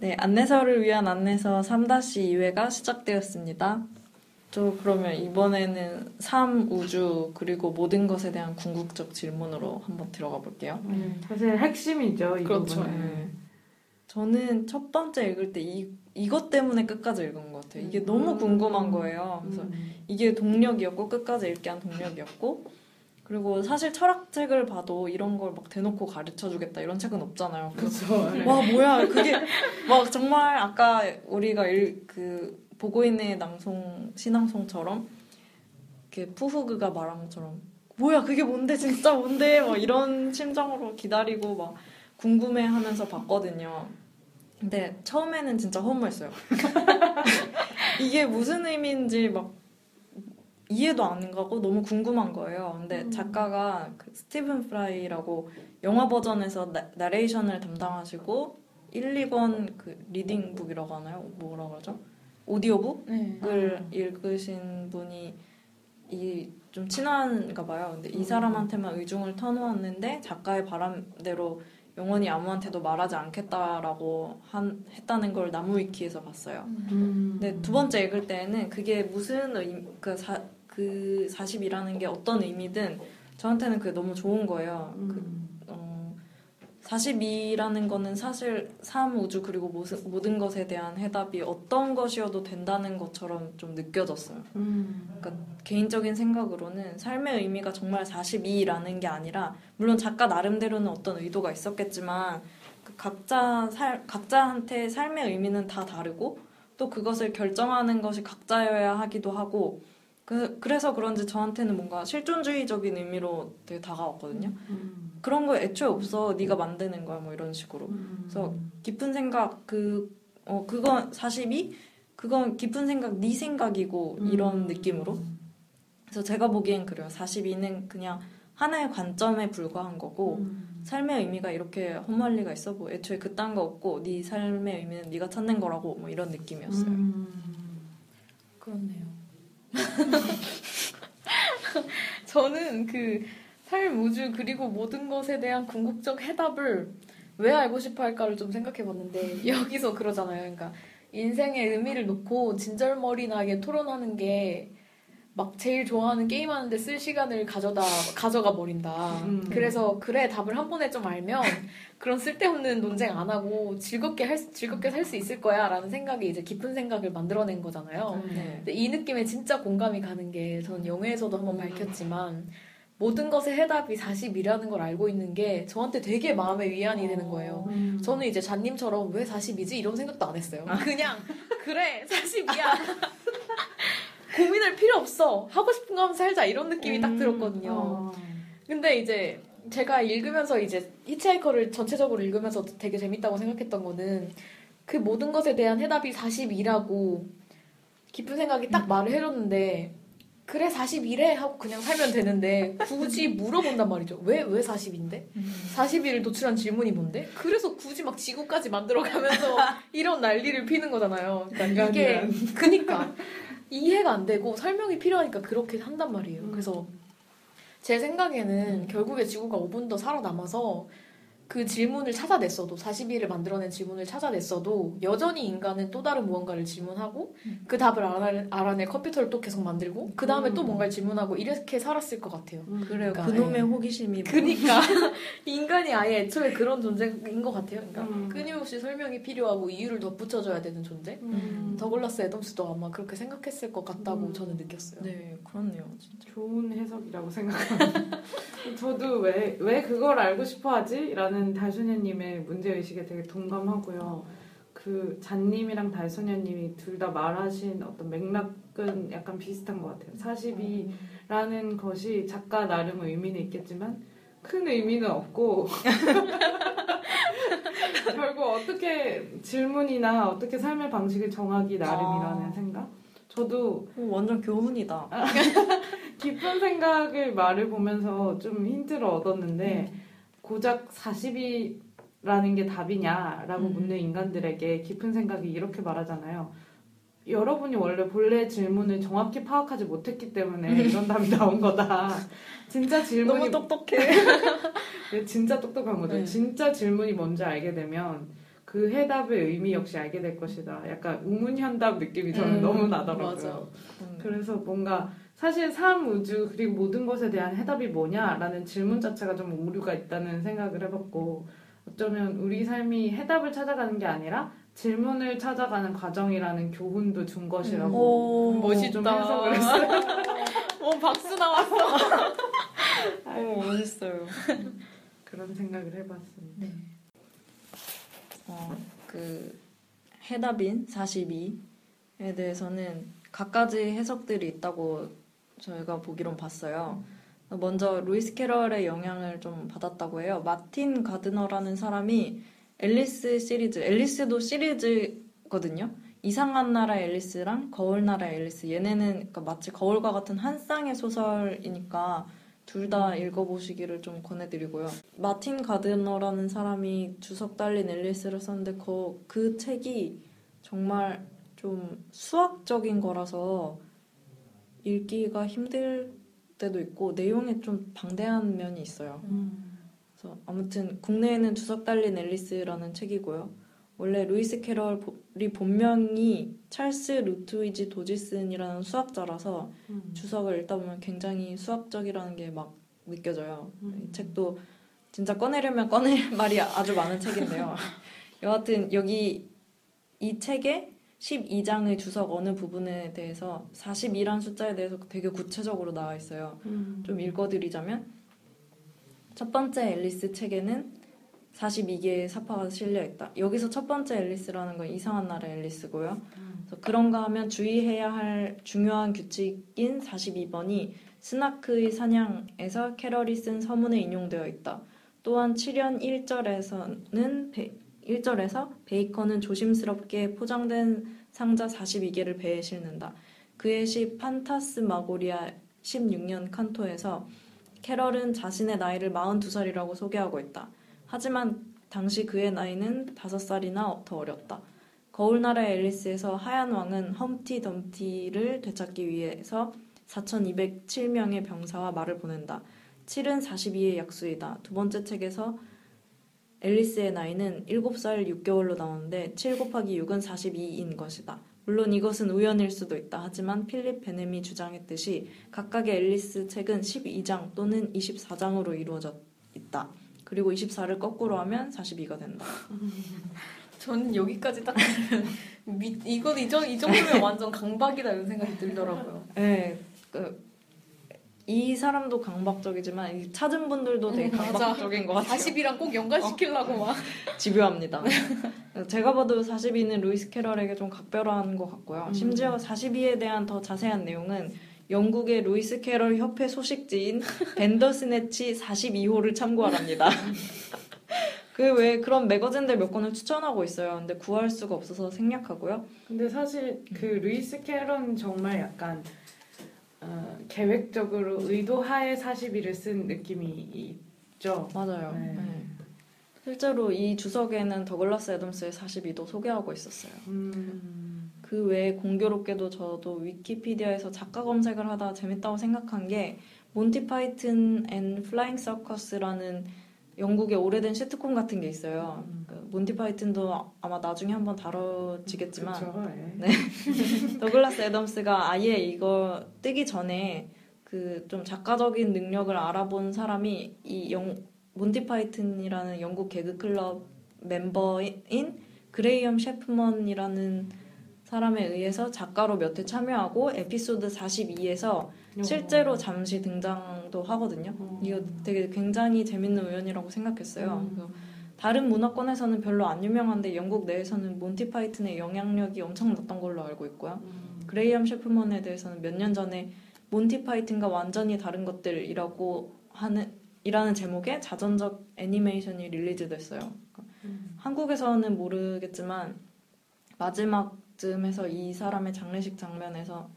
네, 안내서를 위한 안내서 3-2회가 시작되었습니다. 저 그러면 이번에는 삶, 우주, 그리고 모든 것에 대한 궁극적 질문으로 한번 들어가 볼게요. 음, 사실 핵심이죠, 이 그렇죠. 네. 저는 첫 번째 읽을 때 이, 이것 때문에 끝까지 읽은 것 같아요. 이게 너무 음. 궁금한 거예요. 그래서 음. 이게 동력이었고 끝까지 읽게 한 동력이었고 그리고 사실 철학책을 봐도 이런 걸 막 대놓고 가르쳐 주겠다 이런 책은 없잖아요. 그렇죠. 네. 와 뭐야 그게 막 정말 아까 우리가 일, 그 보고 있는 낭송 신앙송처럼 이렇게 푸후그가 말한 것처럼 뭐야 그게 뭔데 진짜 뭔데 막 이런 심정으로 기다리고 막 궁금해하면서 봤거든요. 근데 처음에는 진짜 허무했어요. 이게 무슨 의미인지 막 이해도 안 가고 너무 궁금한 거예요. 근데 음. 작가가 그 스티븐 프라이라고 영화 버전에서 나, 나레이션을 담당하시고 1, 2권 그 reading book이라고 하나요? 뭐라고 하죠? 오디오북을 네. 읽으신 분이 이 좀 친한가 봐요. 근데 이 사람한테만 의중을 터놓았는데 작가의 바람대로 영원히 아무한테도 말하지 않겠다라고 한, 했다는 걸 나무위키에서 봤어요. 음. 근데 두 번째 읽을 때는 그게 무슨 의미, 그, 사, 그 42라는 게 어떤 의미든 저한테는 그게 너무 좋은 거예요. 그, 음. 어, 42라는 거는 사실 삶, 우주 그리고 모든, 모든 것에 대한 해답이 어떤 것이어도 된다는 것처럼 좀 느껴졌어요. 음. 그러니까 개인적인 생각으로는 삶의 의미가 정말 42라는 게 아니라 물론 작가 나름대로는 어떤 의도가 있었겠지만 그 각자 살, 각자한테 삶의 의미는 다 다르고 또 그것을 결정하는 것이 각자여야 하기도 하고 그, 그래서 그런지 저한테는 뭔가 실존주의적인 의미로 되게 다가왔거든요. 음. 그런 거 애초에 없어. 네가 만드는 거야. 뭐 이런 식으로. 음. 그래서 깊은 생각 그 어 그건 42 그건 깊은 생각 네 생각이고 이런 음. 느낌으로 그래서 제가 보기엔 그래요 42는 그냥 하나의 관점에 불과한 거고 음. 삶의 의미가 이렇게 헛말 리가 있어 뭐 애초에 그딴 거 없고 네 삶의 의미는 네가 찾는 거라고 뭐 이런 느낌이었어요 음. 그렇네요. 저는 그 삶, 우주 그리고 모든 것에 대한 궁극적 해답을 왜 알고 싶어 할까를 좀 생각해 봤는데 여기서 그러잖아요. 그러니까 인생의 의미를 놓고 진절머리나게 토론하는 게 막 제일 좋아하는 게임 하는데 쓸 시간을 가져다 가져가 버린다. 음. 그래서 그래 답을 한 번에 좀 알면 그런 쓸데없는 논쟁 안 하고 즐겁게 할 수- 즐겁게 살 수 있을 거야라는 생각이 이제 깊은 생각을 만들어낸 거잖아요. 네. 근데 이 느낌에 진짜 공감이 가는 게 저는 영화에서도 한번 밝혔지만 모든 것의 해답이 40이라는 걸 알고 있는 게 저한테 되게 마음의 위안이 되는 거예요. 음. 저는 이제 잔님처럼 왜 40이지 이런 생각도 안 했어요. 그냥 그래 40이야. 고민할 필요 없어. 하고 싶은 거 하면 살자 이런 느낌이 딱 들었거든요. 어. 근데 이제 제가 읽으면서 이제 히치하이커를 전체적으로 읽으면서 되게 재밌다고 생각했던 거는 그 모든 것에 대한 해답이 42라고 깊은 생각이 딱 말을 해줬는데 그래 42래 하고 그냥 살면 되는데 굳이 물어본단 말이죠. 왜 왜 40인데? 40일을 도출한 질문이 뭔데? 그래서 굳이 막 지구까지 만들어가면서 이런 난리를 피는 거잖아요. 그러니까 이게. 그니까 이해가 안 되고 설명이 필요하니까 그렇게 한단 말이에요. 음. 그래서 제 생각에는 결국에 지구가 5분 더 살아남아서 그 질문을 찾아냈어도 40일을 만들어낸 질문을 찾아냈어도 여전히 인간은 또 다른 무언가를 질문하고 그 답을 알아낼, 알아낼 컴퓨터를 또 계속 만들고 그 다음에 또 음. 뭔가를 질문하고 이렇게 살았을 것 같아요. 음. 그래요 그러니까, 그놈의 예. 호기심이 뭐- 그니까 인간이 아예 애초에 그런 존재인 것 같아요. 그러니까 음. 끊임없이 설명이 필요하고 이유를 덧붙여줘야 되는 존재. 음. 더글라스 애덤스도 아마 그렇게 생각했을 것 같다고 음. 저는 느꼈어요. 네 그렇네요 진짜 좋은 해석이라고 생각합니다. 저도 왜, 왜 그걸 알고 싶어 하지? 라는 달소녀님의 문제의식에 되게 동감하고요. 그 잔님이랑 달소녀님이 둘 다 말하신 어떤 맥락은 약간 비슷한 것 같아요. 42라는 것이 작가 나름 의미는 있겠지만 큰 의미는 없고 결국 어떻게 질문이나 어떻게 삶의 방식을 정하기 나름이라는 아. 생각? 저도 오, 완전 교훈이다 깊은 생각을 말을 보면서 좀 힌트를 얻었는데 고작 40이라는 게 답이냐라고 음. 묻는 인간들에게 깊은 생각이 이렇게 말하잖아요. 여러분이 원래 본래 질문을 정확히 파악하지 못했기 때문에 이런 답이 나온 거다. 진짜 질문이 너무 똑똑해 네, 진짜 똑똑한 거죠. 네. 진짜 질문이 뭔지 알게 되면 그 해답의 의미 역시 알게 될 것이다. 약간 우문현답 느낌이 저는 음, 너무 나더라고요. 맞아. 음. 그래서 뭔가 사실 삶, 우주 그리고 모든 것에 대한 해답이 뭐냐라는 질문 자체가 좀 오류가 있다는 생각을 해봤고 어쩌면 우리 삶이 해답을 찾아가는 게 아니라 질문을 찾아가는 과정이라는 교훈도 준 것이라고 오, 멋있다. 좀 해석을 했어요. 어 박수 나왔어. 오, 멋있어요. 그런 생각을 해봤습니다. 네. 어, 그 해답인 42에 대해서는 각가지 해석들이 있다고 저희가 보기론 봤어요. 먼저 루이스 캐럴의 영향을 좀 받았다고 해요. 마틴 가드너라는 사람이 앨리스 시리즈, 앨리스도 시리즈거든요. 이상한 나라 앨리스랑 거울 나라 앨리스. 얘네는 그러니까 마치 거울과 같은 한 쌍의 소설이니까 둘 다 읽어보시기를 좀 권해드리고요. 마틴 가드너라는 사람이 주석 달린 앨리스를 썼는데 그, 그 책이 정말 좀 수학적인 거라서 읽기가 힘들 때도 있고 내용에 좀 방대한 면이 있어요. 그래서 아무튼 국내에는 주석 달린 앨리스라는 책이고요. 원래 루이스 캐럴이 본명이 찰스 루트위지 도지슨이라는 수학자라서 음. 주석을 읽다 보면 굉장히 수학적이라는 게 막 느껴져요. 음. 이 책도 진짜 꺼내려면 꺼낼 말이 아주 많은 책인데요. 여하튼 여기 이 책에 12장의 주석 어느 부분에 대해서 42란 숫자에 대해서 되게 구체적으로 나와 있어요. 음. 좀 읽어드리자면 첫 번째 앨리스 책에는 42개의 사파가 실려 있다. 여기서 첫 번째 앨리스라는 건 이상한 나라 앨리스고요. 그래서 그런가 하면 주의해야 할 중요한 규칙인 42번이 스나크의 사냥에서 캐럴이 쓴 서문에 인용되어 있다. 또한 7연 1절에서는 1절에서 베이컨은 조심스럽게 포장된 상자 42개를 배에 싣는다. 그의 시 판타스마고리아 16연 칸토에서 캐럴은 자신의 나이를 42살이라고 소개하고 있다. 하지만 당시 그의 나이는 5살이나 더 어렸다. 거울나라의 앨리스에서 하얀 왕은 험티 덤티를 되찾기 위해서 4,207명의 병사와 말을 보낸다. 7은 42의 약수이다. 두 번째 책에서 앨리스의 나이는 7살 6개월로 나오는데 7 곱하기 6은 42인 것이다. 물론 이것은 우연일 수도 있다. 하지만 필립 베넴이 주장했듯이 각각의 앨리스 책은 12장 또는 24장으로 이루어져 있다. 그리고 24를 거꾸로 하면 42가 된다. 저는 여기까지 딱 미, 이건 이 정 이 정도면 완전 강박이다 이런 생각이 들더라고요. 네, 그, 이 사람도 강박적이지만 이 찾은 분들도 되게 음. 강박적인 것 같아요. 42랑 꼭 연관시키려고 막. 집요합니다. 제가 봐도 42는 루이스 캐럴에게 좀 각별한 것 같고요. 음. 심지어 42에 대한 더 자세한 내용은 영국의 루이스 캐럴 협회 소식지인 밴더스내치 42호를 참고하랍니다. 그 외에 그런 매거진들 몇 권을 추천하고 있어요. 근데 구할 수가 없어서 생략하고요. 근데 사실 그 루이스 캐럴은 정말 약간 어, 계획적으로 의도하에 42를 쓴 느낌이 있죠. 맞아요. 네. 네. 실제로 이 주석에는 더글라스 애덤스의 42도 소개하고 있었어요. 음. 그 외에 공교롭게도 저도 위키피디아에서 작가 검색을 하다 재밌다고 생각한 게 몬티 파이튼 앤 플라잉 서커스라는 영국의 오래된 시트콤 같은 게 있어요. 음. 그 몬티 파이튼도 아마 나중에 한번 다뤄지겠지만 그쵸, 예. 네. 더글라스 애덤스가 아예 이거 뜨기 전에 그 좀 작가적인 능력을 알아본 사람이 이 영, 몬티 파이튼이라는 영국 개그 클럽 멤버인 그레이엄 채프먼이라는 사람에 의해서 작가로 몇 회 참여하고 에피소드 42에서 실제로 잠시 등장도 하거든요. 어. 이거 되게 굉장히 재밌는 우연이라고 생각했어요. 음. 다른 문화권에서는 별로 안 유명한데 영국 내에서는 몬티 파이튼의 영향력이 엄청 났던 걸로 알고 있고요. 음. 그레이엄 셰프먼에 대해서는 몇 년 전에 몬티 파이튼과 완전히 다른 것들이라고 하는 이라는 제목의 자전적 애니메이션이 릴리즈됐어요. 음. 한국에서는 모르겠지만 마지막쯤에서 이 사람의 장례식 장면에서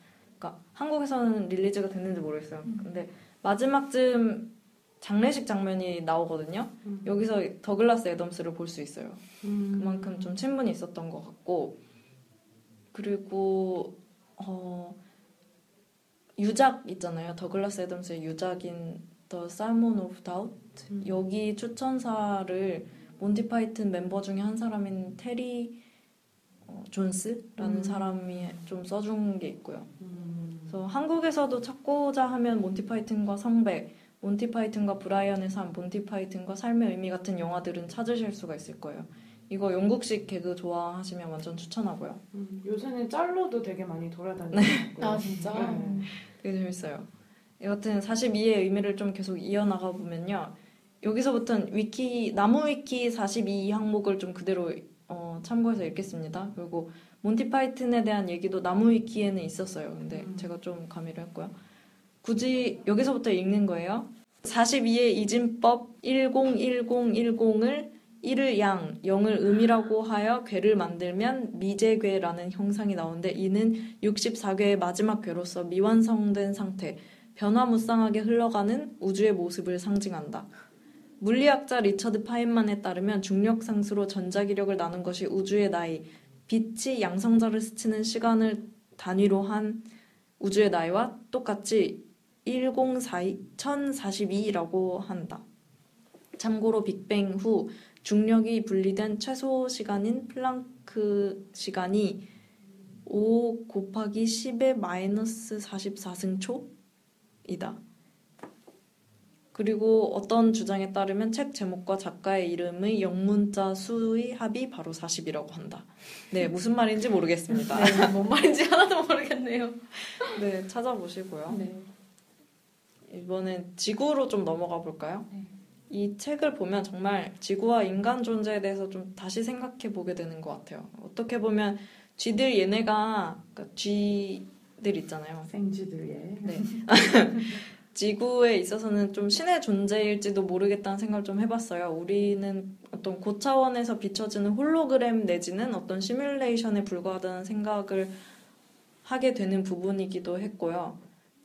그러니까 한국에서는 릴리즈가 됐는지 모르겠어요. 근데 마지막쯤 장례식 장면이 나오거든요. 음. 여기서 더글라스 애덤스를 볼 수 있어요. 음. 그만큼 좀 친분이 있었던 것 같고 그리고 어 유작 있잖아요. 더글라스 애덤스의 유작인 The Salmon of Doubt 음. 여기 추천사를 몬티 파이튼 멤버 중에 한 사람인 테리 어, 존스라는 음. 사람이 좀 써준 게 있고요. 음. 그래서 한국에서도 찾고자 하면 몬티 파이튼과 성배, 몬티 파이튼과 브라이언의 삶, 몬티 파이튼과 삶의 의미 같은 영화들은 찾으실 수가 있을 거예요. 이거 영국식 개그 좋아하시면 완전 추천하고요. 음, 요새는 짤로도 되게 많이 돌아다니고 있고요. 아 진짜. 네. 되게 재밌어요. 여하튼 42의 의미를 좀 계속 이어나가 보면요. 여기서부터는 위키 나무 위키 42 항목을 좀 그대로 어, 참고해서 읽겠습니다. 그리고 몬티 파이튼에 대한 얘기도 나무 위키에는 있었어요. 근데 음. 제가 좀 가미를 했고요. 굳이 여기서부터 읽는 거예요. 42의 이진법 101010을 1을 양, 0을 음이라고 하여 괴를 만들면 미제괴라는 형상이 나오는데 이는 64괴의 마지막 괴로서 미완성된 상태, 변화무쌍하게 흘러가는 우주의 모습을 상징한다. 물리학자 리처드 파인만에 따르면 중력 상수로 전자기력을 나눈 것이 우주의 나이, 빛이 양성자를 스치는 시간을 단위로 한 우주의 나이와 똑같이 1042, 1042라고 한다. 참고로 빅뱅 후 중력이 분리된 최소 시간인 플랑크 시간이 5 곱하기 10의 마이너스 44승초이다. 그리고 어떤 주장에 따르면 책 제목과 작가의 이름의 영문자 수의 합이 바로 40이라고 한다. 네, 무슨 말인지 모르겠습니다. 네, 뭔 말인지 하나도 모르겠네요. 네, 찾아보시고요. 네. 이번엔 지구로 좀 넘어가 볼까요? 네. 이 책을 보면 정말 지구와 인간 존재에 대해서 좀 다시 생각해 보게 되는 것 같아요. 어떻게 보면 쥐들 얘네가 그러니까 쥐들 있잖아요. 생쥐들의 네. 지구에 있어서는 좀 신의 존재일지도 모르겠다는 생각을 좀 해봤어요. 우리는 어떤 고차원에서 비춰지는 홀로그램 내지는 어떤 시뮬레이션에 불과하다는 생각을 하게 되는 부분이기도 했고요.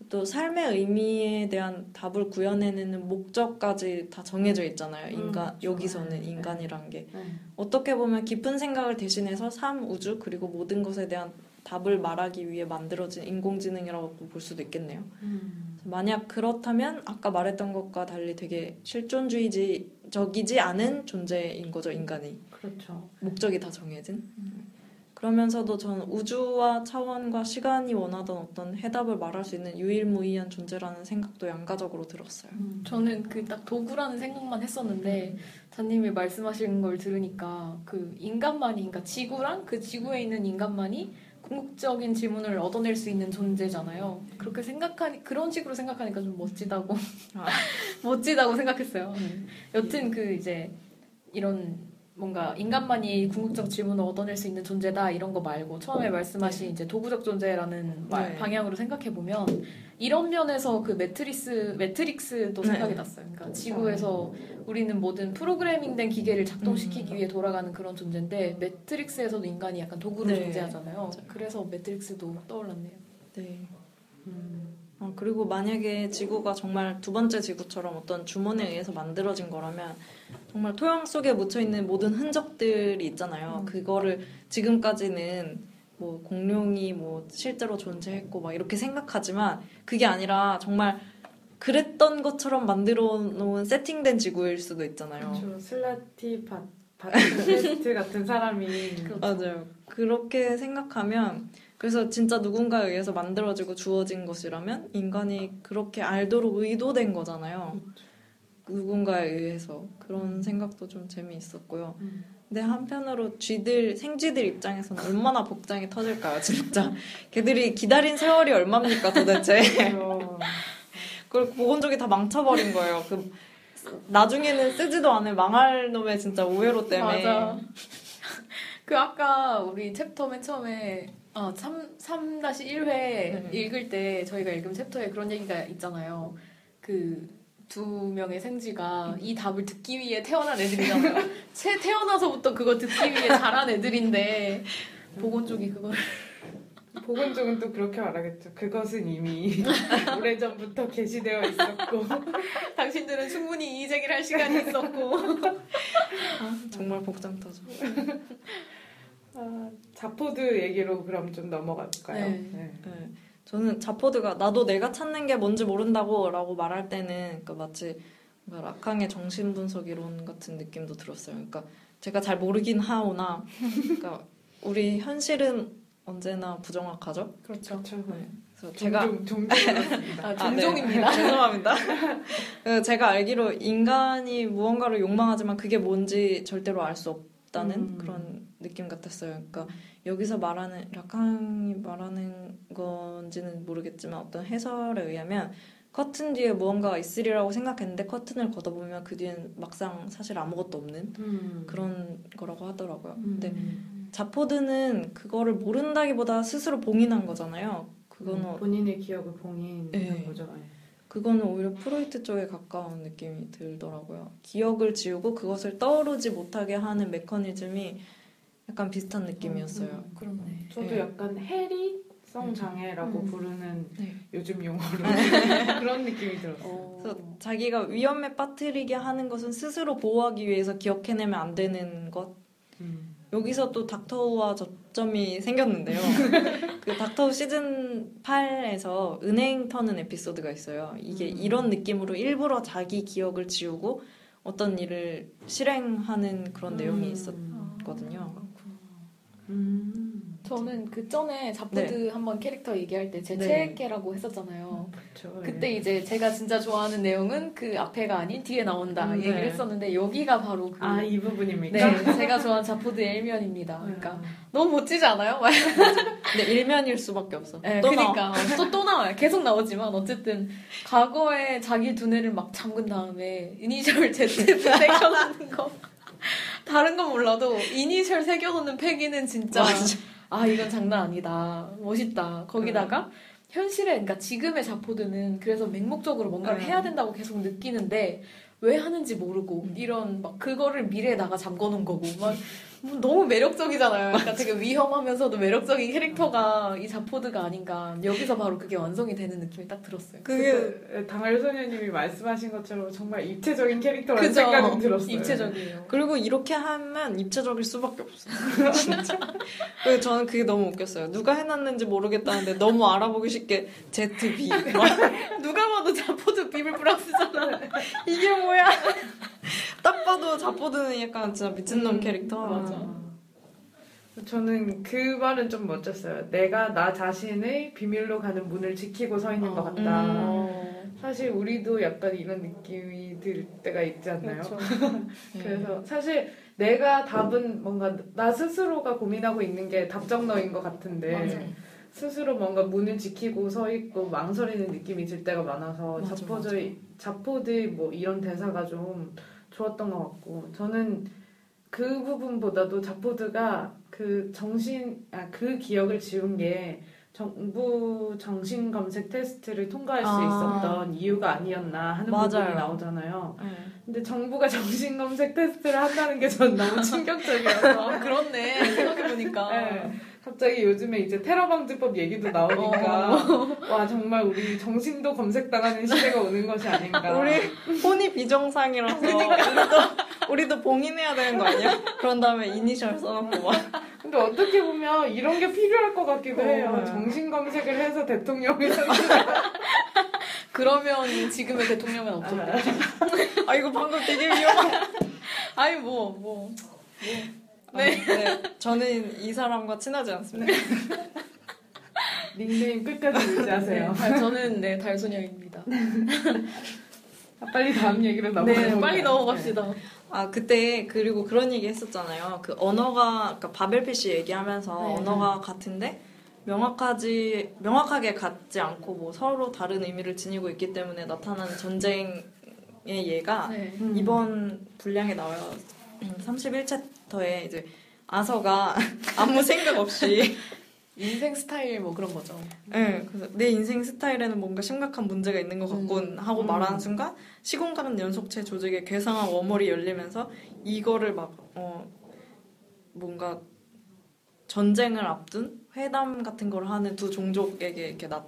또 삶의 의미에 대한 답을 구현해내는 목적까지 다 정해져 있잖아요. 인간 음, 여기서는 네. 인간이란 게 네. 어떻게 보면 깊은 생각을 대신해서 삶, 우주 그리고 모든 것에 대한 답을 말하기 위해 만들어진 인공지능이라고 볼 수도 있겠네요. 음. 만약 그렇다면 아까 말했던 것과 달리 되게 실존주의적이지 않은 존재인 거죠 인간이 그렇죠. 목적이 다 정해진. 그러면서도 저는 우주와 차원과 시간이 원하던 어떤 해답을 말할 수 있는 유일무이한 존재라는 생각도 양가적으로 들었어요. 음. 저는 그 딱 도구라는 생각만 했었는데 자님이 말씀하신 걸 들으니까 그 인간만이 그러니까 지구랑 그 지구에 있는 인간만이 궁극적인 질문을 얻어낼 수 있는 존재잖아요. 그렇게 생각하니 그런 식으로 생각하니까 좀 멋지다고 아. 멋지다고 생각했어요. 여튼 그 이제 이런 뭔가 인간만이 궁극적 질문을 얻어낼 수 있는 존재다 이런 거 말고 처음에 말씀하신 이제 도구적 존재라는 말- 네. 방향으로 생각해 보면 이런 면에서 그 매트리스 매트릭스도 네. 생각이 났어요. 그러니까 지구에서 우리는 모든 프로그래밍된 기계를 작동시키기 음. 위해 돌아가는 그런 존재인데 매트릭스에서도 인간이 약간 도구로 네. 존재하잖아요. 그래서 매트릭스도 떠올랐네요. 네. 음. 어, 그리고 만약에 지구가 정말 두 번째 지구처럼 어떤 주문에 의해서 만들어진 거라면 정말 토양 속에 묻혀 있는 모든 흔적들이 있잖아요. 음. 그거를 지금까지는 뭐 공룡이 뭐 실제로 존재했고 막 이렇게 생각하지만 그게 아니라 정말 그랬던 것처럼 만들어 놓은 세팅된 지구일 수도 있잖아요. 그렇죠. 슬라티 바, 바테스트 같은 사람이 맞아요. 그렇게 생각하면 그래서 진짜 누군가에 의해서 만들어지고 주어진 것이라면 인간이 그렇게 알도록 의도된 거잖아요. 누군가에 의해서 그런 생각도 좀 재미있었고요. 음. 근데 한편으로 쥐들 생쥐들 입장에서는 얼마나 복장이 터질까요, 진짜. 걔들이 기다린 세월이 얼마입니까, 도대체. 그래서 그걸 보건족이 다 망쳐버린 거예요. 그 나중에는 쓰지도 않을 망할 놈의 진짜 오해로 때문에. 맞아. 그 아까 우리 챕터 맨 처음에 어, 3, 3-1회 네. 읽을 때 저희가 읽은 챕터에 그런 얘기가 있잖아요. 그 두 명의 생쥐가 이 답을 듣기 위해 태어난 애들이잖아요. 새 태어나서부터 그거 듣기 위해 자란 애들인데 보곤족이 그걸 보곤족은 또 그렇게 말하겠죠. 그것은 이미 오래전부터 게시되어 있었고 당신들은 충분히 이의 제기를 할 시간이 있었고 아, 정말 복장 터져. 아, 자포드 얘기로 그럼 좀 넘어가 볼까요? 네. 네. 저는 자포드가 나도 내가 찾는 게 뭔지 모른다고 라고 말할 때는 그 마치 뭔가 라캉의 정신 분석 이론 같은 느낌도 들었어요. 그러니까 제가 잘 모르긴 하오나, 그러니까 우리 현실은 언제나 부정확하죠. 그렇죠. 그렇죠. 네. 그래서 제가 종종 종종 그렇습니다. 아, 아, 네. 종종입니다. 죄송합니다. 그 제가 알기로 인간이 무언가를 욕망하지만 그게 뭔지 절대로 알 수 없다는 음. 그런 느낌 같았어요. 그러니까 여기서 말하는 라캉이 말하는 건지는 모르겠지만 어떤 해설에 의하면 커튼 뒤에 무언가가 있으리라고 생각했는데 커튼을 걷어보면 그 뒤엔 막상 사실 아무것도 없는 음. 그런 거라고 하더라고요. 음. 근데 자포드는 그거를 모른다기보다 스스로 봉인한 거잖아요. 그거는 음, 본인의 기억을 봉인한 네. 거죠. 네. 그거는 오히려 프로이트 쪽에 가까운 느낌이 들더라고요. 기억을 지우고 그것을 떠오르지 못하게 하는 메커니즘이 약간 비슷한 느낌이었어요. 음, 그렇네. 저도 네. 약간 해리 성 장애라고 음. 부르는 네. 요즘 용어로 그런 느낌이 들었어요. 어. 그래서 자기가 위험에 빠뜨리게 하는 것은 스스로 보호하기 위해서 기억해내면 안 되는 것. 음. 여기서 또 닥터우와 접점이 생겼는데요. 그 닥터우 시즌 8에서 은행 터는 에피소드가 있어요. 이게 음. 이런 느낌으로 일부러 자기 기억을 지우고 어떤 일을 실행하는 그런 내용이 음. 있었거든요. 음. 저는 그 전에 자포드 한번 캐릭터 얘기할 때제 네. 최애캐라고 했었잖아요. 그렇죠. 그때 이제 제가 진짜 좋아하는 내용은 그 앞에가 아닌 뒤에 나온다 음, 얘기를 네. 했었는데 여기가 바로 그 아이 부분입니까? 네, 제가 좋아하는 자포드의 일면입니다. 그러니까 음. 너무 멋지지 않아요? 근데 일면일 수밖에 없어. 네, 또. 그러니까 또또 나와요. 계속 나오지만 어쨌든 과거에 자기 두뇌를 막 잠근 다음에 이니셜 Z 새겨놓는 거 다른 건 몰라도 이니셜 새겨놓는 패기는 진짜. 아 이건 장난 아니다 멋있다 거기다가 현실에 그러니까 지금의 자포드는 그래서 맹목적으로 뭔가를 음. 해야 된다고 계속 느끼는데 왜 하는지 모르고 이런 막 그거를 미래에다가 잠궈놓은 거고 막 너무 매력적이잖아요. 그러니까 되게 위험하면서도 매력적인 캐릭터가 이 자포드가 아닌가 여기서 바로 그게 완성이 되는 느낌이 딱 들었어요. 그게 당할 소녀님이 말씀하신 것처럼 정말 입체적인 캐릭터라는 그죠? 생각이 들었어요. 입체적이에요. 그리고 이렇게 하면 입체적일 수밖에 없어. 진짜. 그래서 저는 그게 너무 웃겼어요. 누가 해놨는지 모르겠다는데 너무 알아보기 쉽게 ZB. 막 누가 봐도 자포드 비블 프랑스잖아. 이게 뭐야? 딱 봐도 자포드는 약간 진짜 미친놈 음, 캐릭터. 맞아. 저는 그 말은 좀 멋졌어요. 내가 나 자신의 비밀로 가는 문을 지키고 서 있는 것 어, 같다. 음. 사실 우리도 약간 이런 느낌이 들 때가 있지 않나요? 그렇죠. 네. 그래서 사실 내가 답은 뭔가 나 스스로가 고민하고 있는 게 답정너인 것 같은데 맞아. 스스로 뭔가 문을 지키고 서 있고 망설이는 느낌이 들 때가 많아서 맞아, 자포드 자포드 뭐 이런 대사가 좀 좋았던 것 같고 저는 그 부분보다도 자포드가 그 정신 아 그 기억을 지운 게 정부 정신 검색 테스트를 통과할 수 아. 있었던 이유가 아니었나 하는 맞아요. 부분이 나오잖아요. 네. 근데 정부가 정신 검색 테스트를 한다는 게 전 너무 충격적이어서 아, 그렇네. 생각해 보니까. 네. 갑자기 요즘에 이제 테러 방지법 얘기도 나오니까 어. 와 정말 우리 정신도 검색당하는 시대가 오는 것이 아닌가. 우리 혼이 비정상이라서 우리도 우리도 봉인해야 되는 거 아니야? 그런 다음에 이니셜 써놓고 막. 근데 어떻게 보면 이런 게 필요할 것 같기도 해요. 어. 정신 검색을 해서 대통령이 그러면 지금의 대통령은 없었대. 아 이거 방금 되게 위험해. 아니, 뭐, 뭐. 네. 네. 저는 이 사람과 친하지 않습니다. 닉네임 끝까지 유지하세요. 아, 저는, 네, 달소녀입니다. 아, 빨리 다음 얘기로 넘어가요. 네, 빨리 넘어갑시다. 아 그때 그리고 그런 얘기 했었잖아요. 그 언어가 그러니까 바벨 PC 얘기하면서 네. 언어가 같은데 명확하지 명확하게 같지 않고 뭐 서로 다른 의미를 지니고 있기 때문에 나타나는 전쟁의 예가 네. 음. 이번 분량에 나와요. 31 챕터에 이제 아서가 아무 생각 없이 인생 스타일 뭐 그런 거죠. 네, 그래서 내 인생 스타일에는 뭔가 심각한 문제가 있는 것 같군 하고 음. 말하는 순간 시공간 연속체 조직의 괴상한 워머리 열리면서 이거를 막 어, 뭔가 전쟁을 앞둔 회담 같은 걸 하는 두 종족에게 이렇게 나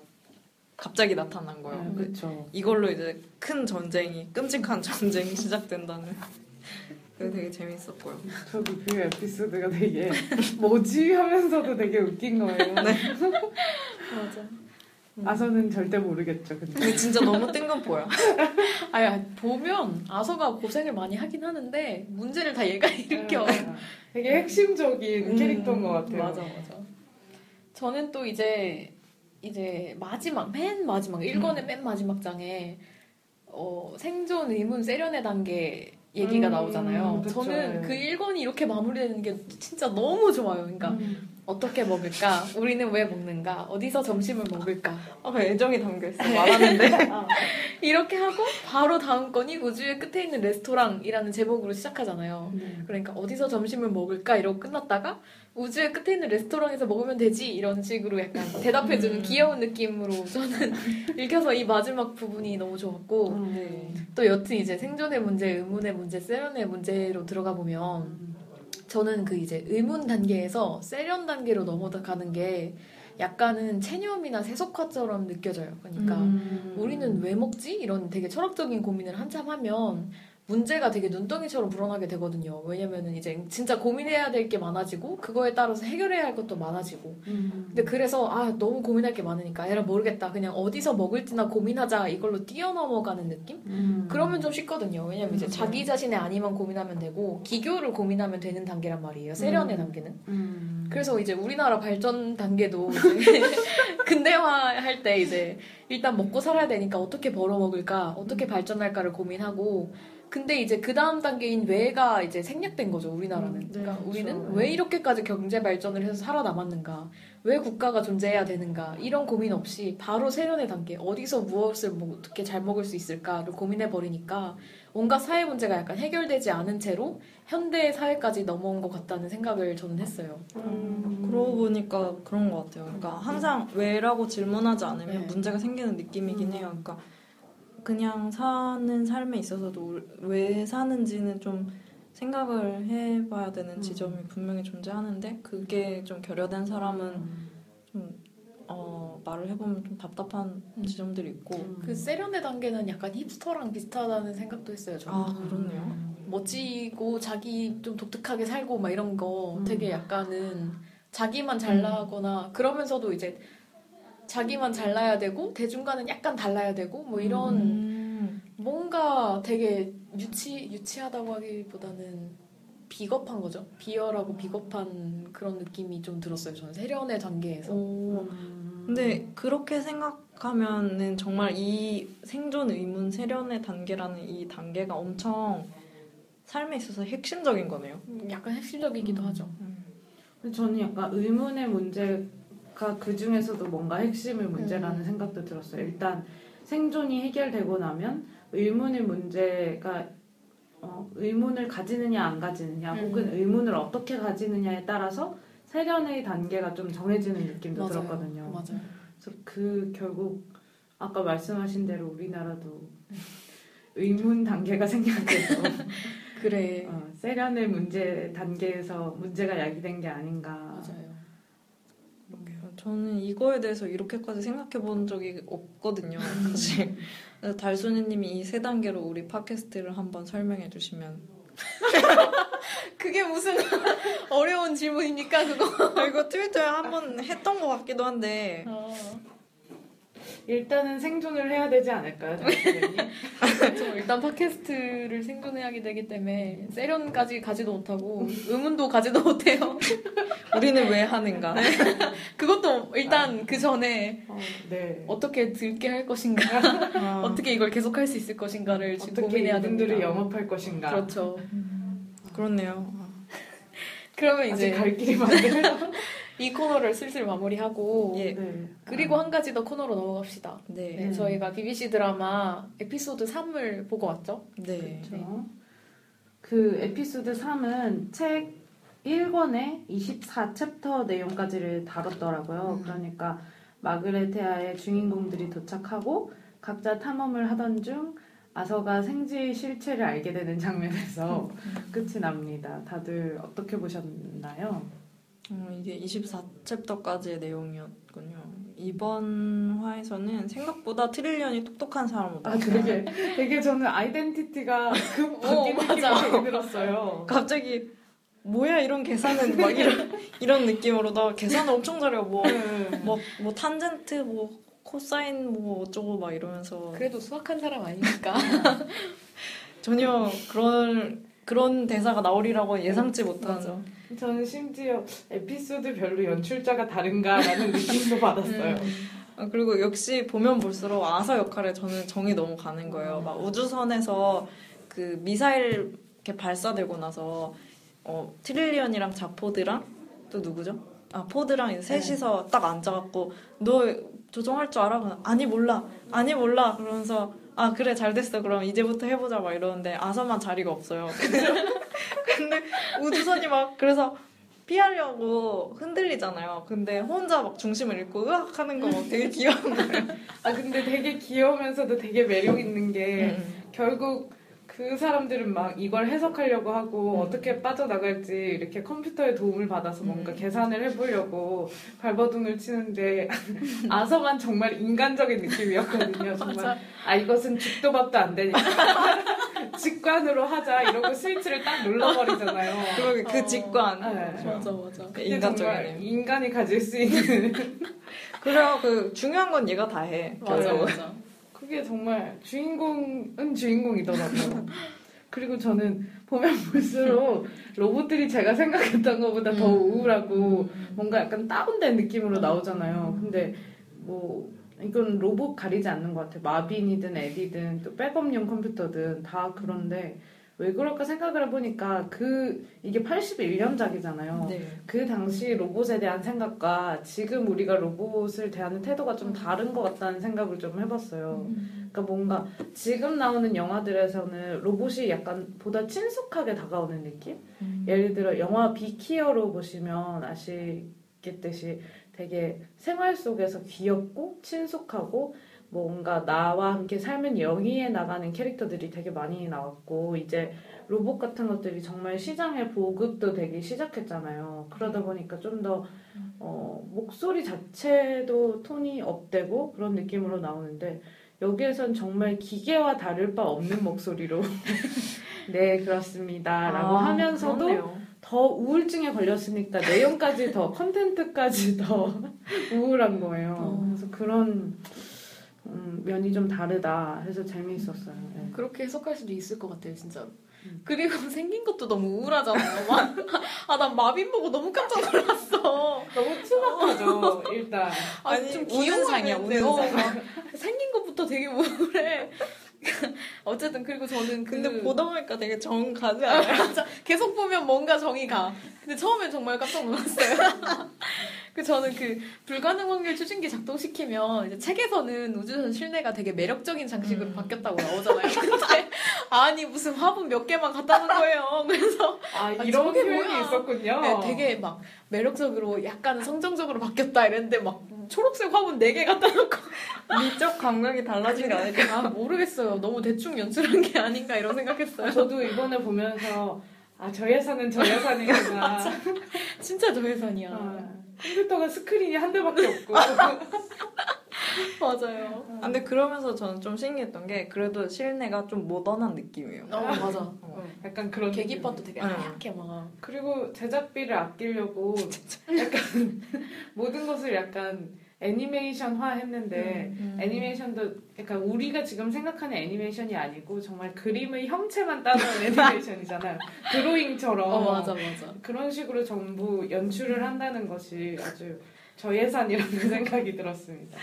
갑자기 나타난 거예요. 네, 그렇죠. 이걸로 이제 큰 전쟁이 끔찍한 전쟁이 시작된다는. 그게 되게 재밌었고요. 저도 그 에피소드가 되게 뭐지 하면서도 되게 웃긴 거예요. 맞아. 음. 아서는 절대 모르겠죠. 근데. 근데 진짜 너무 뜬금포야. 아야 보면 아서가 고생을 많이 하긴 하는데 문제를 다 얘가 일으켜. 아, 되게 핵심적인 음, 캐릭터인 것 같아요. 맞아 맞아. 저는 또 이제 이제 마지막 맨 마지막 1권의 맨 마지막 장에 어, 생존 의문 세련의 단계 얘기가 음, 나오잖아요. 그쵸. 저는 그 1권이 이렇게 마무리되는 게 진짜 너무 좋아요. 그러니까 음. 어떻게 먹을까? 우리는 왜 먹는가? 어디서 점심을 먹을까? 아, 애정이 담겨있어. 말하는데. 아, 이렇게 하고 바로 다음 건이 우주의 끝에 있는 레스토랑이라는 제목으로 시작하잖아요. 네. 그러니까 어디서 점심을 먹을까 이러고 끝났다가 우주의 끝에 있는 레스토랑에서 먹으면 되지 이런 식으로 약간 대답해주는 음. 귀여운 느낌으로 저는 읽혀서 이 마지막 부분이 너무 좋았고 음. 네. 또 여튼 이제 생존의 문제, 의문의 문제, 세련의 문제로 들어가 보면 음. 저는 그 이제 의문 단계에서 세련 단계로 넘어가는 게 약간은 체념이나 세속화처럼 느껴져요. 그러니까 음. 우리는 왜 먹지? 이런 되게 철학적인 고민을 한참 하면 문제가 되게 눈덩이처럼 불어나게 되거든요. 왜냐면은 이제 진짜 고민해야 될 게 많아지고 그거에 따라서 해결해야 할 것도 많아지고. 음. 근데 그래서 아 너무 고민할 게 많으니까 에라 모르겠다. 그냥 어디서 먹을지나 고민하자 이걸로 뛰어넘어가는 느낌? 음. 그러면 좀 쉽거든요. 왜냐면 이제 음. 자기 자신의 아니만 고민하면 되고 기교를 고민하면 되는 단계란 말이에요. 세련의 음. 단계는. 음. 그래서 이제 우리나라 발전 단계도 이제 근대화 할 때 이제 일단 먹고 살아야 되니까 어떻게 벌어 먹을까, 어떻게 발전할까를 고민하고 근데 이제 그 다음 단계인 왜가 이제 생략된 거죠 우리나라는. 음, 네, 그러니까 그렇죠. 우리는 왜 이렇게까지 경제 발전을 해서 살아남았는가, 왜 국가가 존재해야 되는가 이런 고민 없이 바로 세련의 단계 어디서 무엇을 뭐 어떻게 잘 먹을 수 있을까를 고민해 버리니까 온갖 사회 문제가 약간 해결되지 않은 채로 현대 사회까지 넘어온 것 같다는 생각을 저는 했어요. 음. 그러고 보니까 그런 것 같아요. 그러니까 항상 왜라고 질문하지 않으면 네. 문제가 생기는 느낌이긴 음. 해요. 그러니까 그냥 사는 삶에 있어서도 왜 사는지는 좀 생각을 해봐야 되는 음. 지점이 분명히 존재하는데 그게 좀 결여된 사람은 좀 어, 말을 해보면 좀 답답한 음. 지점들이 있고 그 세련의 단계는 약간 힙스터랑 비슷하다는 생각도 했어요. 저는. 아 그렇네요. 멋지고 자기 좀 독특하게 살고 막 이런 거 음. 되게 약간은 자기만 잘나거나 그러면서도 이제 자기만 잘나야 되고 대중과는 약간 달라야 되고 뭐 이런 음. 뭔가 되게 유치 유치하다고 하기보다는 비겁한 거죠. 비열하고 비겁한 그런 느낌이 좀 들었어요. 저는 세련의 단계에서. 오, 음. 근데 그렇게 생각하면은 정말 이 생존 의문 세련의 단계라는 이 단계가 엄청 삶에 있어서 핵심적인 거네요. 약간 핵심적이기도 음. 하죠. 근데 저는 약간 의문의 문제 가그 중에서도 뭔가 핵심의 문제라는 음. 생각도 들었어요. 일단 생존이 해결되고 나면 의문의 문제가 어, 의문을 가지느냐 안 가지느냐 음. 혹은 의문을 어떻게 가지느냐에 따라서 세련의 단계가 좀 정해지는 느낌도 맞아요. 들었거든요. 맞아요. 그래서 그 결국 아까 말씀하신 대로 우리나라도 의문 단계가 생략돼서 그래. 어, 세련의 문제 단계에서 문제가 야기된 게 아닌가. 맞아요. 저는 이거에 대해서 이렇게까지 생각해 본 적이 없거든요. 사실. 그래서 달순이님이 이 세 단계로 우리 팟캐스트를 한번 설명해 주시면. 그게 무슨 어려운 질문입니까 그거? 이거 트위터에 한 번 했던 것 같기도 한데. 어. 일단은 생존을 해야 되지 않을까요? 저 일단 팟캐스트를 생존해야게 되기 때문에 세련까지 가지도 못하고 의문도 가지도 못해요. 우리는 왜 하는가? 그것도 일단 그 전에 어, 네. 어떻게 들게 할 것인가, 아, 어떻게 이걸 계속할 수 있을 것인가를 지금 어떻게 고민해야 됩니다. 영업할 것인가? 그렇죠. 그렇네요. 그러면 아직 이제 갈 길이 많네요. 이 코너를 슬슬 마무리하고 예. 네. 그리고 한 가지 더 코너로 넘어갑시다. 네. 네, 음. 저희가 BBC 드라마 에피소드 3을 보고 왔죠. 네. 그렇죠. 그 에피소드 3은 책 1권의 24챕터 내용까지를 다뤘더라고요. 음. 그러니까 마그레테아의 주인공들이 도착하고 각자 탐험을 하던 중 아서가 생쥐의 실체를 알게 되는 장면에서 끝이 납니다. 다들 어떻게 보셨나요? 어, 이게 24챕터까지의 내용이었군요. 이번 화에서는 생각보다 트릴리언이 똑똑한 사람보다 아, 되게, 되게 저는 아이덴티티가 급 어, 바뀌는 느낌이 들었어요. 갑자기 뭐야 이런 계산은 막 이런 이런 느낌으로 나 계산을 엄청 잘해요. 뭐 네. 뭐, 뭐 탄젠트 뭐 코사인 뭐 어쩌고 막 이러면서 그래도 수학한 사람 아니니까. 전혀 그런 그런 대사가 나오리라고 예상치 못한 맞아. 저는 심지어 에피소드별로 연출자가 다른가라는 느낌도 받았어요. 아, 그리고 역시 보면 볼수록 아서 역할에 저는 정이 너무 가는 거예요. 막 우주선에서 그 미사일 이렇게 발사되고 나서 어, 트릴리언이랑 자포드랑 또 누구죠? 아 포드랑 셋이서 딱 앉아갖고 너 조종할 줄 알아? 아니 몰라 아니 몰라 그러면서 아 그래 잘 됐어 그럼 이제부터 해보자 막 이러는데 아서만 자리가 없어요. 근데 우주선이 막 그래서 피하려고 흔들리잖아요. 근데 혼자 막 중심을 잃고 으악 하는 거 막 되게 귀여운 거예요. 아 근데 되게 귀여우면서도 되게 매력 있는 게 음. 결국 그 사람들은 막 이걸 해석하려고 하고 음. 어떻게 빠져나갈지 이렇게 컴퓨터의 도움을 받아서 뭔가 음. 계산을 해보려고 발버둥을 치는데 아서만 정말 인간적인 느낌이었거든요. 정말. 아 이것은 죽도 밥도 안 되니까 직관으로 하자 이러고 스위치를 딱 눌러버리잖아요. 그러게 그 어. 직관. 네. 맞아 맞아. 그게 인간적이네. 정말 인간이 가질 수 있는 그래요. 그 중요한 건 얘가 다 해. 맞아. 맞아. 그게 정말 주인공은 주인공이더라고요. 그리고 저는 보면 볼수록 로봇들이 제가 생각했던 것보다 더 음. 우울하고 뭔가 약간 다운된 느낌으로 나오잖아요. 근데 뭐 이건 로봇 가리지 않는 것 같아요. 마빈이든 에디든 또 백업용 컴퓨터든 다 그런데 왜 그럴까 생각을 해보니까 그 이게 81년작이잖아요. 네. 그 당시 로봇에 대한 생각과 지금 우리가 로봇을 대하는 태도가 좀 다른 것 같다는 생각을 좀 해봤어요. 그러니까 뭔가 지금 나오는 영화들에서는 로봇이 약간 보다 친숙하게 다가오는 느낌? 예를 들어 영화 비키어로 보시면 아시겠듯이 되게 생활 속에서 귀엽고 친숙하고 뭔가 나와 함께 삶은 영위해 나가는 캐릭터들이 되게 많이 나왔고 이제 로봇 같은 것들이 정말 시장에 보급도 되기 시작했잖아요. 그러다 보니까 좀더 어, 목소리 자체도 톤이 업되고 그런 느낌으로 나오는데 여기에선 정말 기계와 다를 바 없는 목소리로 네 그렇습니다라고 아, 하면서도 그렇네요. 더 우울증에 걸렸으니까 내용까지 더 컨텐츠까지 더 우울한 거예요. 어. 그래서 그런 음, 면이 좀 다르다 해서 재미있었어요. 네. 그렇게 해석할 수도 있을 것 같아요, 진짜로. 음. 그리고 생긴 것도 너무 우울하잖아요. 막. 아, 난 마빈 보고 너무 깜짝 놀랐어. 너무 투박하죠 일단. 아니, 좀 우는 상이야, 우는 어, 상. 막 생긴 것부터 되게 우울해. 어쨌든 그리고 저는 그 근데 보다 보니까 되게 정 가지 않아요? 계속 보면 뭔가 정이 가. 근데 처음엔 정말 깜짝 놀랐어요. 그 저는 그 불가능 확률 추진기 작동시키면 이제 책에서는 우주선 실내가 되게 매력적인 장식으로 음. 바뀌었다고 나오잖아요. 근데 아니 무슨 화분 몇 개만 갖다 놓은 거예요. 그래서 아, 아, 이런 표현이. 있었군요. 네, 되게 막 매력적으로 약간 성정적으로 바뀌었다 이랬는데 막 초록색 화분 4개 갖다 놓고 미적 감각이 달라진 게 아닐까? 아 모르겠어요. 너무 대충 연출한 게 아닌가 이런 생각했어요. 저도 이번에 보면서 아 저 예산은 저 예산이구나. 진짜 저 예산이야. 아, 컴퓨터가 스크린이 한 대밖에 없고. 맞아요. 아, 근데 그러면서 저는 좀 신기했던 게 그래도 실내가 좀 모던한 느낌이에요. 어 맞아. 어. 약간 그런 계기판도 되게 응. 하얗게 막. 그리고 제작비를 아끼려고 약간 모든 것을 약간 애니메이션화 했는데 음. 애니메이션도 약간 우리가 지금 생각하는 애니메이션이 아니고 정말 그림의 형체만 따놓은 애니메이션이잖아요. 드로잉처럼 어 맞아 맞아. 그런 식으로 전부 연출을 한다는 것이 아주 저예산이라는 생각이 들었습니다.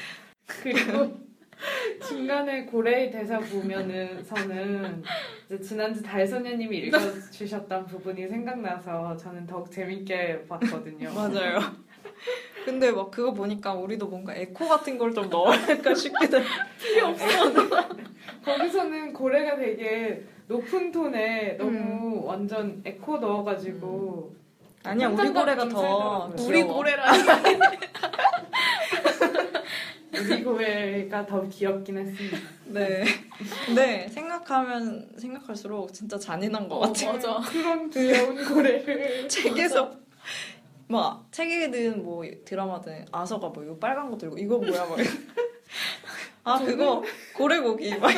그리고 중간에 고래의 대사 보면은 서는 이제 지난주 달소녀님이 읽어주셨던 부분이 생각나서 저는 더욱 재밌게 봤거든요. 맞아요. 근데 막 그거 보니까 우리도 뭔가 에코 같은 걸 좀 넣어야 싶기도 해. 필요 없어. 거기서는 고래가 되게 높은 톤에 너무 완전 에코 넣어가지고 아니야, 우리 고래가 좀 더. 우리 고래라니. 우리 고래가 더 귀엽긴 했습니다. 네. 근데 생각하면 생각할수록 진짜 잔인한 것 같아. 맞아. 그런 귀여운 고래를 책에서 막 책이든 뭐 드라마든 아서가 뭐 이거 빨간 거 들고 이거 뭐야 막. 아 그거 고래고기 막.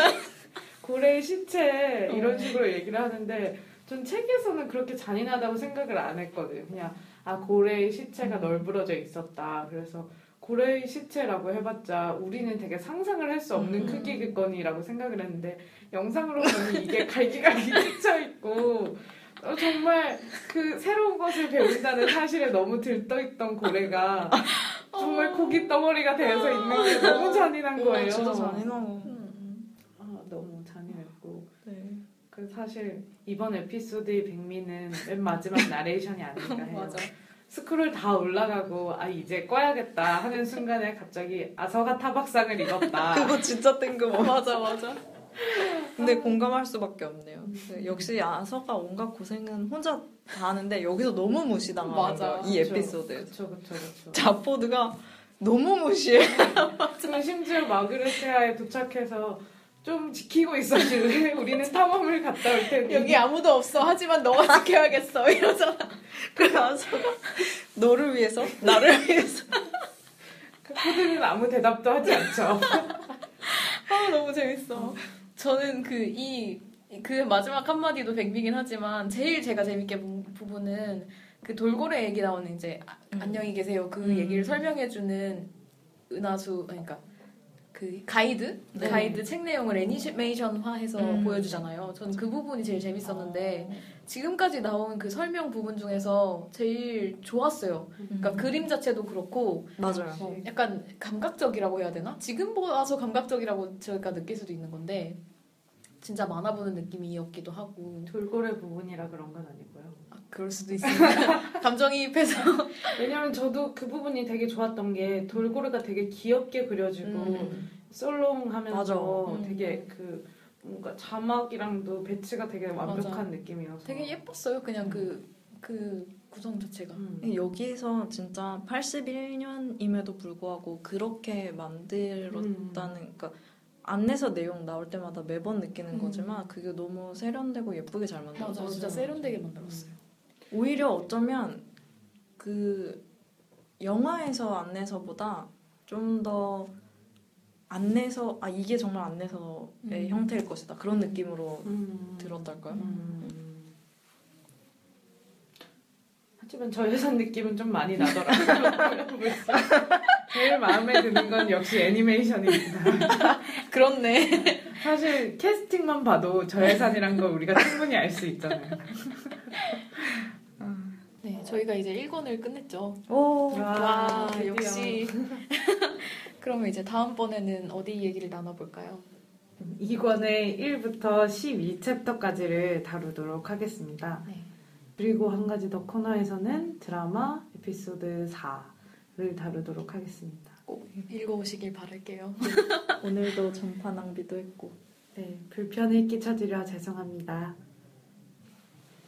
고래의 시체 이런 어. 식으로 얘기를 하는데 전 책에서는 그렇게 잔인하다고 생각을 안 했거든요. 그냥 아 고래의 시체가 널브러져 있었다. 그래서 고래의 시체라고 해봤자 우리는 되게 상상을 할 수 없는 음. 크기겠거니라고 생각을 했는데 영상으로 보니 이게 갈기갈기 찢혀 있고 어, 정말 그 새로운 것을 배운다는 사실에 너무 들떠있던 고래가 정말 고기 덩어리가 되어서 있는 게 너무 잔인한 거예요. 어, 진짜 잔인하고. 음. 아, 너무 잔인했고 네. 그 사실 이번 에피소드의 백미는 맨 마지막 나레이션이 아닌가 해요. 맞아. 스크롤 다 올라가고 아 이제 꺼야겠다 하는 순간에 갑자기 아서가 타박상을 입었다. 그거 진짜 뜬금없어. 맞아 맞아. 근데 공감할 수밖에 없네요. 네, 역시 아서가 온갖 고생은 혼자 다 하는데 여기서 너무 무시당하는 맞아. 거예요. 이 에피소드에서. 그렇죠, 그렇죠, 그렇죠. 자포드가 너무 무시해. 그리고 심지어 마그레시아에 도착해서 좀 지키고 있어줄래? 우리는 탐험을 갔다 올 테니. 여기 아무도 없어. 하지만 너가 지켜야겠어. 이러잖아. 그래서 아서가 너를 위해서 나를 위해서. 그 코드는 아무 대답도 하지 않죠. 아 너무 재밌어. 저는 그 이 그 마지막 한마디도 백미긴 하지만 제일 제가 재밌게 본 부분은 그 돌고래 얘기 나오는 이제 아- 음. 안녕히 계세요 그 음. 얘기를 설명해주는 은하수 그러니까 그 가이드 네. 가이드 책 내용을 애니메이션화해서 음. 보여주잖아요. 저는 그 부분이 제일 재밌었는데 지금까지 나온 그 설명 부분 중에서 제일 좋았어요. 그러니까 그림 자체도 그렇고 맞아요. 어, 약간 감각적이라고 해야 되나? 지금 봐서 감각적이라고 저희가 느낄 수도 있는 건데 진짜 만화 보는 느낌이었기도 하고 돌고래 부분이라 그런 건 아니고요. 아, 그럴 수도 있습니다. 감정이입해서 왜냐면 저도 그 부분이 되게 좋았던 게 돌고래가 되게 귀엽게 그려지고 음. 썰렁하면서 맞아. 음. 되게 그 뭔가 자막이랑도 배치가 되게 완벽한 맞아. 느낌이어서 되게 예뻤어요. 그냥 그, 그 구성 자체가. 음. 여기서 진짜 81년임에도 불구하고 그렇게 만들었다는 그러니까 안내서 내용 나올 때마다 매번 느끼는 음. 거지만 그게 너무 세련되고 예쁘게 잘 만들었어요. 맞아, 진짜 세련되게 만들었어요. 오히려 어쩌면 그 영화에서 안내서보다 좀 더 안내서 아 이게 정말 안내서의 음. 형태일 것이다 그런 느낌으로 음. 들었달까요? 음. 하지만 저 회사 느낌은 좀 많이 나더라고요. 제일 마음에 드는 건 역시 애니메이션입니다. 그렇네. 사실 캐스팅만 봐도 저 예산이란 걸 우리가 충분히 알 수 있잖아요. 네, 저희가 이제 1권을 끝냈죠. 오 와, 드디어. 역시. 그러면 이제 다음번에는 어디 얘기를 나눠볼까요? 2권의 1부터 12챕터까지를 다루도록 하겠습니다. 네. 그리고 한 가지 더 코너에서는 드라마 에피소드 4를 다루도록 하겠습니다. 꼭 읽어오시길 바랄게요. 오늘도 전파 낭비도 했고 네, 불편을 끼쳐드려 죄송합니다.